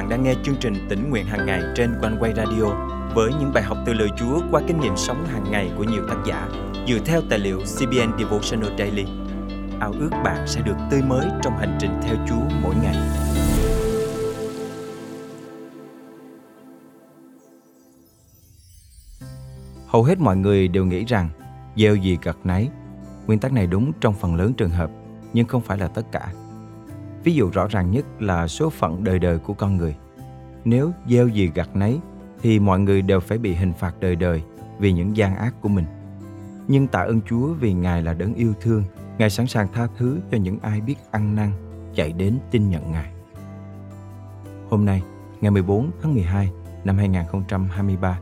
bạn đang nghe chương trình tỉnh nguyện hàng ngày trên quanh quay radio với những bài học từ lời Chúa qua kinh nghiệm sống hàng ngày của nhiều tác giả dựa theo tài liệu CBN Devotional Daily. Ao ước bạn sẽ được tươi mới trong hành trình theo Chúa mỗi ngày. Hầu hết mọi người đều nghĩ rằng gieo gì gặt nấy. Nguyên tắc này đúng trong phần lớn trường hợp, nhưng không phải là tất cả. Ví dụ rõ ràng nhất là số phận đời đời của con người. Nếu gieo gì gặt nấy thì mọi người đều phải bị hình phạt đời đời vì những gian ác của mình. Nhưng tạ ơn Chúa vì Ngài là đấng yêu thương, Ngài sẵn sàng tha thứ cho những ai biết ăn năn, chạy đến tin nhận Ngài. Hôm nay, ngày 14 tháng 12 năm 2023,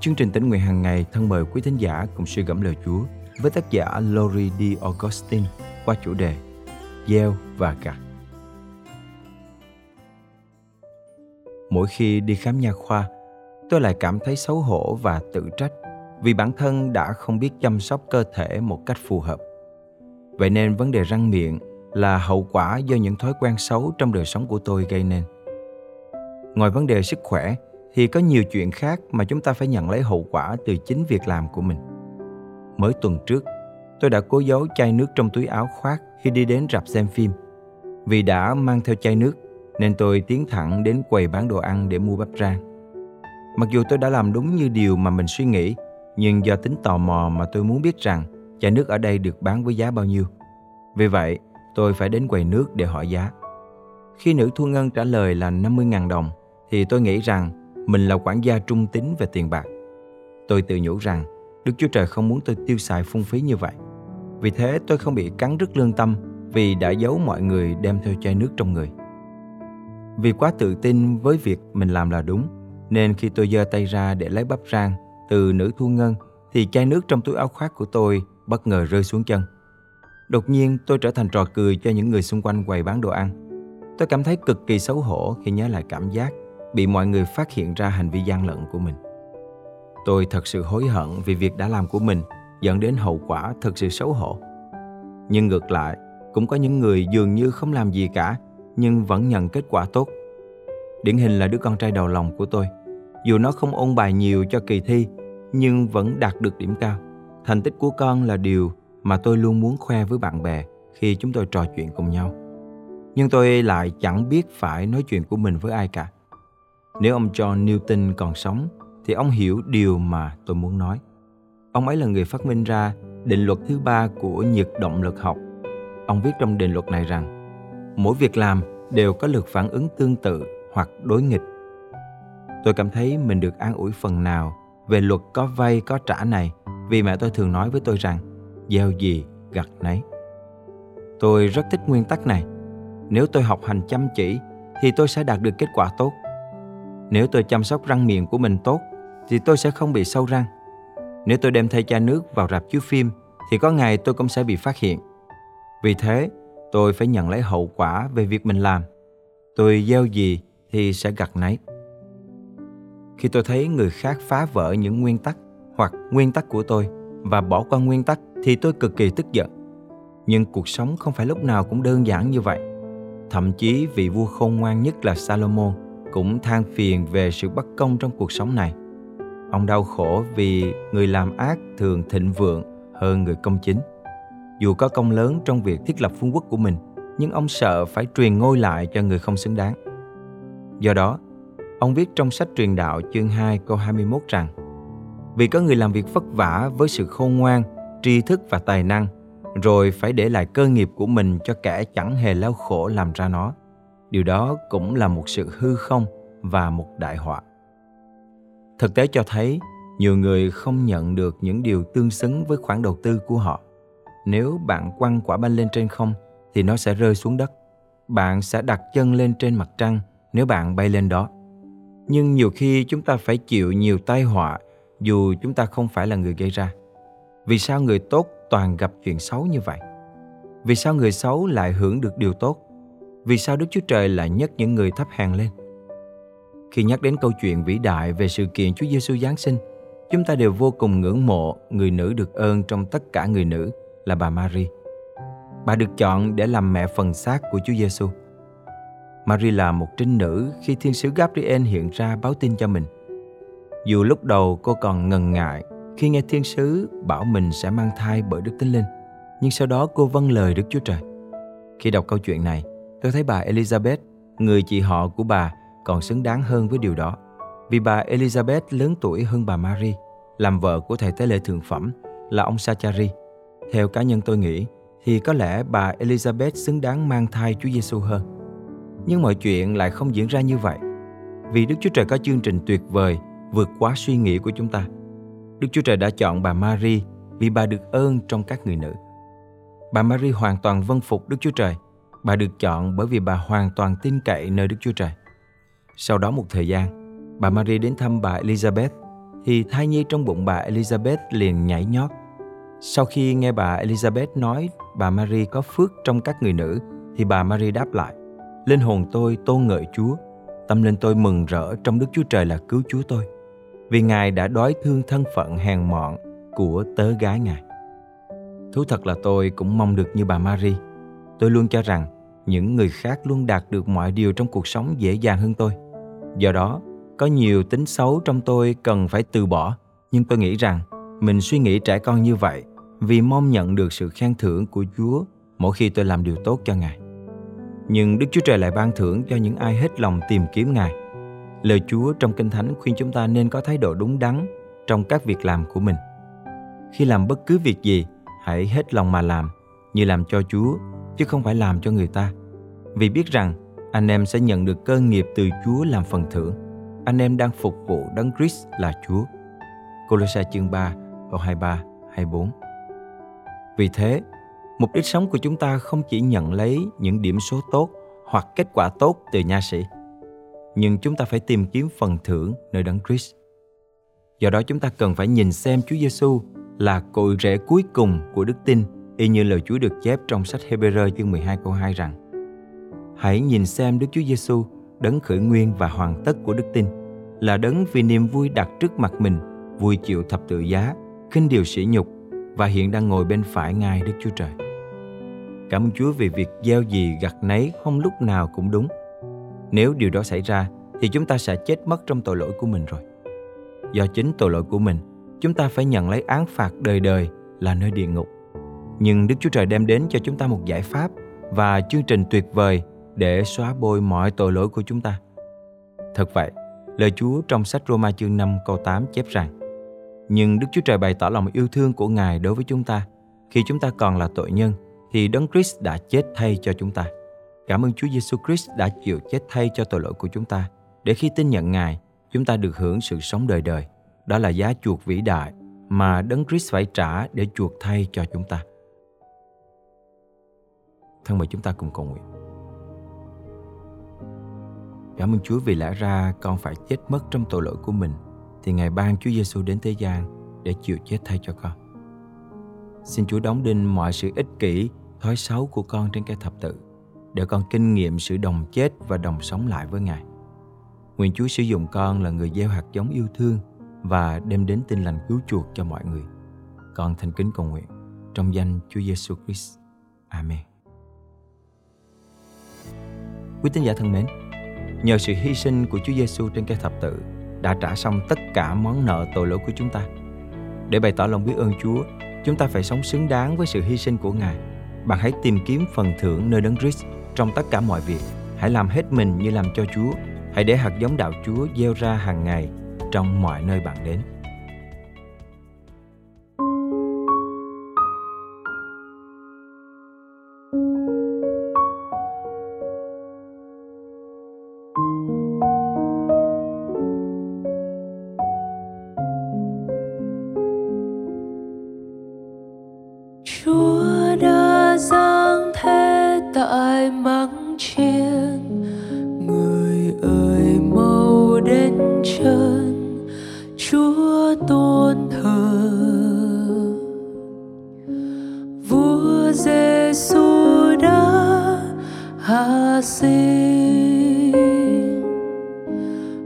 chương trình tỉnh nguyện hàng ngày thân mời quý thính giả cùng suy gẫm lời Chúa với tác giả Lori D. Augustine qua chủ đề Gieo và gặt. Mỗi khi đi khám nha khoa, tôi lại cảm thấy xấu hổ và tự trách vì bản thân đã không biết chăm sóc cơ thể một cách phù hợp. Vậy nên vấn đề răng miệng là hậu quả do những thói quen xấu trong đời sống của tôi gây nên. Ngoài vấn đề sức khỏe thì có nhiều chuyện khác mà chúng ta phải nhận lấy hậu quả từ chính việc làm của mình. Mới tuần trước, tôi đã cố giấu chai nước trong túi áo khoác khi đi đến rạp xem phim. Vì đã mang theo chai nước nên tôi tiến thẳng đến quầy bán đồ ăn để mua bắp rang. Mặc dù tôi đã làm đúng như điều mà mình suy nghĩ, nhưng do tính tò mò mà tôi muốn biết rằng chai nước ở đây được bán với giá bao nhiêu. Vì vậy, tôi phải đến quầy nước để hỏi giá. Khi nữ thu ngân trả lời là 50.000 đồng, thì tôi nghĩ rằng mình là quản gia trung tín về tiền bạc. Tôi tự nhủ rằng Đức Chúa Trời không muốn tôi tiêu xài phung phí như vậy. Vì thế tôi không bị cắn rứt lương tâm vì đã giấu mọi người đem theo chai nước trong người. Vì quá tự tin với việc mình làm là đúng, nên khi tôi giơ tay ra để lấy bắp rang từ nữ thu ngân thì chai nước trong túi áo khoác của tôi bất ngờ rơi xuống chân. Đột nhiên tôi trở thành trò cười cho những người xung quanh quầy bán đồ ăn. Tôi cảm thấy cực kỳ xấu hổ khi nhớ lại cảm giác bị mọi người phát hiện ra hành vi gian lận của mình. Tôi thật sự hối hận vì việc đã làm của mình dẫn đến hậu quả thật sự xấu hổ. Nhưng ngược lại, cũng có những người dường như không làm gì cả nhưng vẫn nhận kết quả tốt. Điển hình là đứa con trai đầu lòng của tôi. Dù nó không ôn bài nhiều cho kỳ thi, nhưng vẫn đạt được điểm cao. Thành tích của con là điều mà tôi luôn muốn khoe với bạn bè khi chúng tôi trò chuyện cùng nhau. Nhưng tôi lại chẳng biết phải nói chuyện của mình với ai cả. Nếu ông John Newton còn sống, thì ông hiểu điều mà tôi muốn nói. Ông ấy là người phát minh ra định luật thứ ba của nhiệt động lực học. Ông viết trong định luật này rằng mỗi việc làm đều có lực phản ứng tương tự hoặc đối nghịch. Tôi cảm thấy mình được an ủi phần nào về luật có vay có trả này vì mẹ tôi thường nói với tôi rằng gieo gì gặt nấy. Tôi rất thích nguyên tắc này. Nếu tôi học hành chăm chỉ thì tôi sẽ đạt được kết quả tốt. Nếu tôi chăm sóc răng miệng của mình tốt thì tôi sẽ không bị sâu răng. Nếu tôi đem thay chai nước vào rạp chiếu phim thì có ngày tôi cũng sẽ bị phát hiện. Vì thế, tôi phải nhận lấy hậu quả về việc mình làm. Tôi gieo gì thì sẽ gặt nấy. Khi tôi thấy người khác phá vỡ những nguyên tắc hoặc nguyên tắc của tôi và bỏ qua nguyên tắc thì tôi cực kỳ tức giận. Nhưng cuộc sống không phải lúc nào cũng đơn giản như vậy. Thậm chí vị vua khôn ngoan nhất là Salomon cũng than phiền về sự bất công trong cuộc sống này. Ông đau khổ vì người làm ác thường thịnh vượng hơn người công chính. Dù có công lớn trong việc thiết lập vương quốc của mình, nhưng ông sợ phải truyền ngôi lại cho người không xứng đáng. Do đó, ông viết trong sách truyền đạo chương 2 câu 21 rằng Vì có người làm việc vất vả với sự khôn ngoan, tri thức và tài năng, rồi phải để lại cơ nghiệp của mình cho kẻ chẳng hề lao khổ làm ra nó. Điều đó cũng là một sự hư không và một đại họa. Thực tế cho thấy, nhiều người không nhận được những điều tương xứng với khoản đầu tư của họ nếu bạn quăng quả banh lên trên không thì nó sẽ rơi xuống đất. Bạn sẽ đặt chân lên trên mặt trăng nếu bạn bay lên đó. Nhưng nhiều khi chúng ta phải chịu nhiều tai họa dù chúng ta không phải là người gây ra. Vì sao người tốt toàn gặp chuyện xấu như vậy? Vì sao người xấu lại hưởng được điều tốt? Vì sao Đức Chúa Trời lại nhấc những người thấp hèn lên? Khi nhắc đến câu chuyện vĩ đại về sự kiện Chúa Giêsu Giáng sinh, chúng ta đều vô cùng ngưỡng mộ người nữ được ơn trong tất cả người nữ là bà Mary. Bà được chọn để làm mẹ phần xác của Chúa Giêsu. Marie là một trinh nữ khi thiên sứ Gabriel hiện ra báo tin cho mình. Dù lúc đầu cô còn ngần ngại khi nghe thiên sứ bảo mình sẽ mang thai bởi Đức Thánh Linh, nhưng sau đó cô vâng lời Đức Chúa Trời. Khi đọc câu chuyện này, tôi thấy bà Elizabeth, người chị họ của bà, còn xứng đáng hơn với điều đó. Vì bà Elizabeth lớn tuổi hơn bà Marie, làm vợ của thầy tế lễ thượng phẩm là ông Sachari. Theo cá nhân tôi nghĩ, thì có lẽ bà Elizabeth xứng đáng mang thai Chúa Giêsu hơn. Nhưng mọi chuyện lại không diễn ra như vậy. Vì Đức Chúa Trời có chương trình tuyệt vời vượt quá suy nghĩ của chúng ta. Đức Chúa Trời đã chọn bà Mary vì bà được ơn trong các người nữ. Bà Mary hoàn toàn vâng phục Đức Chúa Trời. Bà được chọn bởi vì bà hoàn toàn tin cậy nơi Đức Chúa Trời. Sau đó một thời gian, bà Mary đến thăm bà Elizabeth thì thai nhi trong bụng bà Elizabeth liền nhảy nhót. Sau khi nghe bà Elizabeth nói bà Mary có phước trong các người nữ thì bà Mary đáp lại Linh hồn tôi tôn ngợi Chúa. Tâm linh tôi mừng rỡ trong Đức Chúa Trời là cứu Chúa tôi. Vì Ngài đã đói thương thân phận hèn mọn của tớ gái Ngài. Thú thật là tôi cũng mong được như bà Marie. Tôi luôn cho rằng những người khác luôn đạt được mọi điều trong cuộc sống dễ dàng hơn tôi. Do đó, có nhiều tính xấu trong tôi cần phải từ bỏ. Nhưng tôi nghĩ rằng mình suy nghĩ trẻ con như vậy vì mong nhận được sự khen thưởng của Chúa mỗi khi tôi làm điều tốt cho Ngài. Nhưng Đức Chúa Trời lại ban thưởng cho những ai hết lòng tìm kiếm Ngài. Lời Chúa trong Kinh Thánh khuyên chúng ta nên có thái độ đúng đắn trong các việc làm của mình. Khi làm bất cứ việc gì, hãy hết lòng mà làm, như làm cho Chúa, chứ không phải làm cho người ta. Vì biết rằng anh em sẽ nhận được cơ nghiệp từ Chúa làm phần thưởng. Anh em đang phục vụ Đấng Christ là Chúa. Colosse chương 3, câu 23, 24 vì thế, mục đích sống của chúng ta không chỉ nhận lấy những điểm số tốt hoặc kết quả tốt từ nha sĩ, nhưng chúng ta phải tìm kiếm phần thưởng nơi đấng Christ. Do đó chúng ta cần phải nhìn xem Chúa Giêsu là cội rễ cuối cùng của đức tin, y như lời Chúa được chép trong sách Hebrew chương 12 câu 2 rằng: Hãy nhìn xem Đức Chúa Giêsu, đấng khởi nguyên và hoàn tất của đức tin, là đấng vì niềm vui đặt trước mặt mình, vui chịu thập tự giá, khinh điều sỉ nhục và hiện đang ngồi bên phải Ngài Đức Chúa Trời. Cảm ơn Chúa vì việc gieo gì gặt nấy không lúc nào cũng đúng. Nếu điều đó xảy ra thì chúng ta sẽ chết mất trong tội lỗi của mình rồi. Do chính tội lỗi của mình, chúng ta phải nhận lấy án phạt đời đời là nơi địa ngục. Nhưng Đức Chúa Trời đem đến cho chúng ta một giải pháp và chương trình tuyệt vời để xóa bôi mọi tội lỗi của chúng ta. Thật vậy, lời Chúa trong sách Roma chương 5 câu 8 chép rằng nhưng Đức Chúa Trời bày tỏ lòng yêu thương của Ngài đối với chúng ta. Khi chúng ta còn là tội nhân, thì Đấng Christ đã chết thay cho chúng ta. Cảm ơn Chúa Giêsu Christ đã chịu chết thay cho tội lỗi của chúng ta, để khi tin nhận Ngài, chúng ta được hưởng sự sống đời đời. Đó là giá chuộc vĩ đại mà Đấng Christ phải trả để chuộc thay cho chúng ta. Thân mời chúng ta cùng cầu nguyện. Cảm ơn Chúa vì lẽ ra con phải chết mất trong tội lỗi của mình thì Ngài ban Chúa Giêsu đến thế gian để chịu chết thay cho con. Xin Chúa đóng đinh mọi sự ích kỷ, thói xấu của con trên cây thập tự để con kinh nghiệm sự đồng chết và đồng sống lại với Ngài. Nguyện Chúa sử dụng con là người gieo hạt giống yêu thương và đem đến tin lành cứu chuộc cho mọi người. Con thành kính cầu nguyện trong danh Chúa Giêsu Christ. Amen. Quý tín giả thân mến, nhờ sự hy sinh của Chúa Giêsu trên cây thập tự, đã trả xong tất cả món nợ tội lỗi của chúng ta. Để bày tỏ lòng biết ơn Chúa, chúng ta phải sống xứng đáng với sự hy sinh của Ngài. Bạn hãy tìm kiếm phần thưởng nơi đấng Christ trong tất cả mọi việc. Hãy làm hết mình như làm cho Chúa. Hãy để hạt giống đạo Chúa gieo ra hàng ngày trong mọi nơi bạn đến. hạ sinh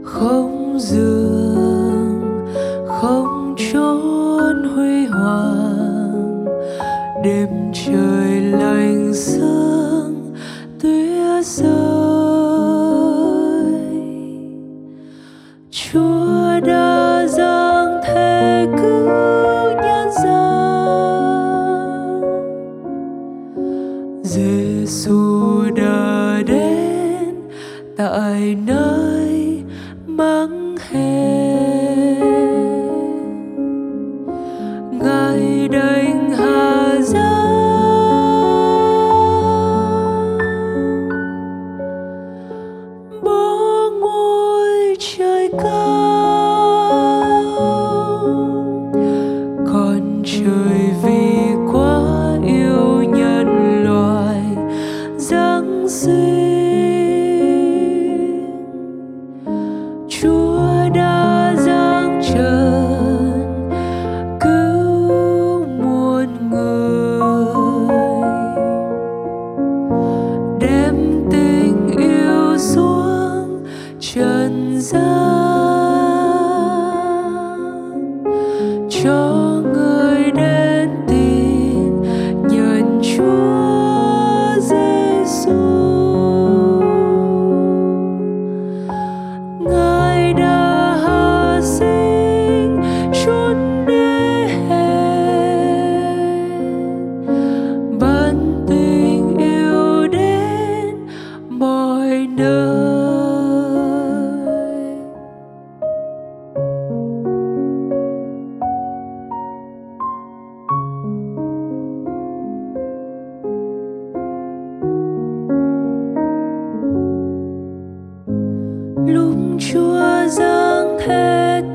không giường không chốn huy hoàng. Đêm trời lạnh sương tuyết rơi. Chúa đã giang thế cứu nhân gian, giêsu tại nơi mắng hè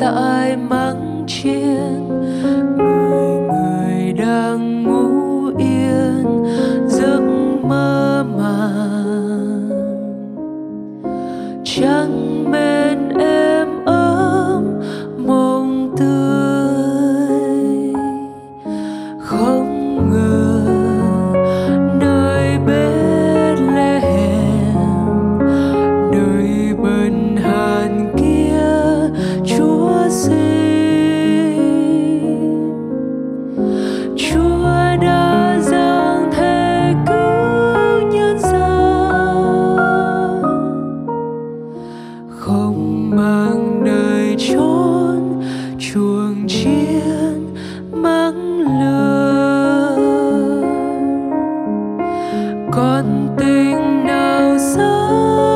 tại mắng chiên tình nào sao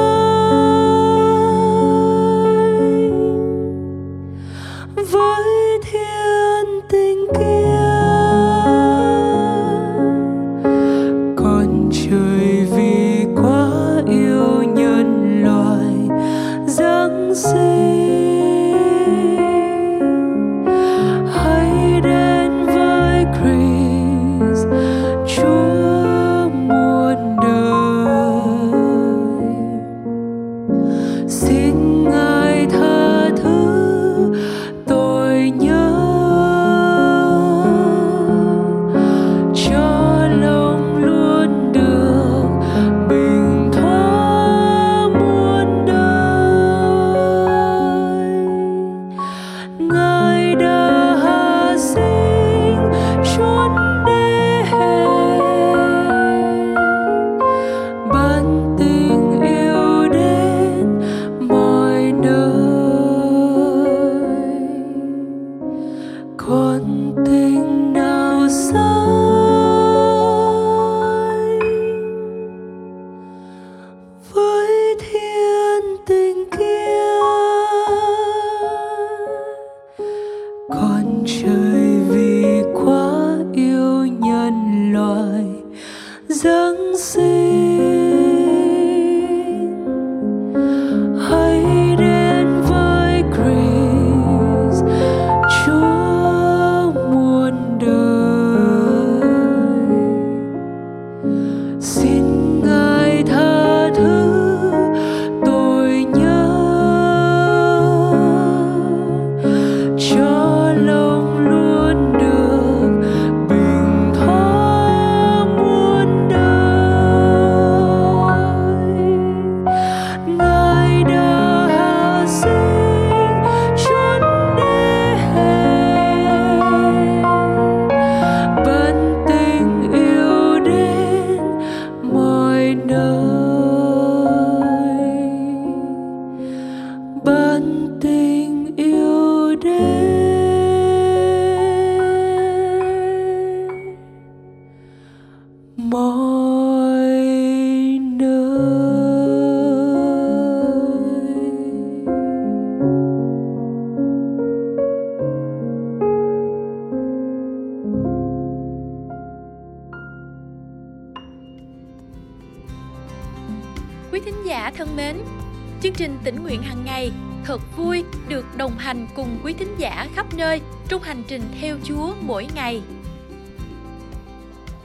trình tỉnh nguyện hàng ngày thật vui được đồng hành cùng quý thính giả khắp nơi trong hành trình theo Chúa mỗi ngày.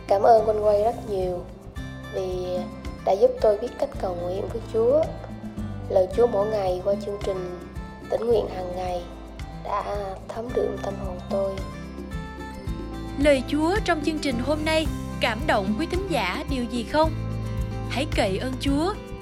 Cảm ơn Quanh Quay rất nhiều vì đã giúp tôi biết cách cầu nguyện với Chúa. Lời Chúa mỗi ngày qua chương trình tỉnh nguyện hàng ngày đã thấm đượm tâm hồn tôi. Lời Chúa trong chương trình hôm nay cảm động quý thính giả điều gì không? Hãy cậy ơn Chúa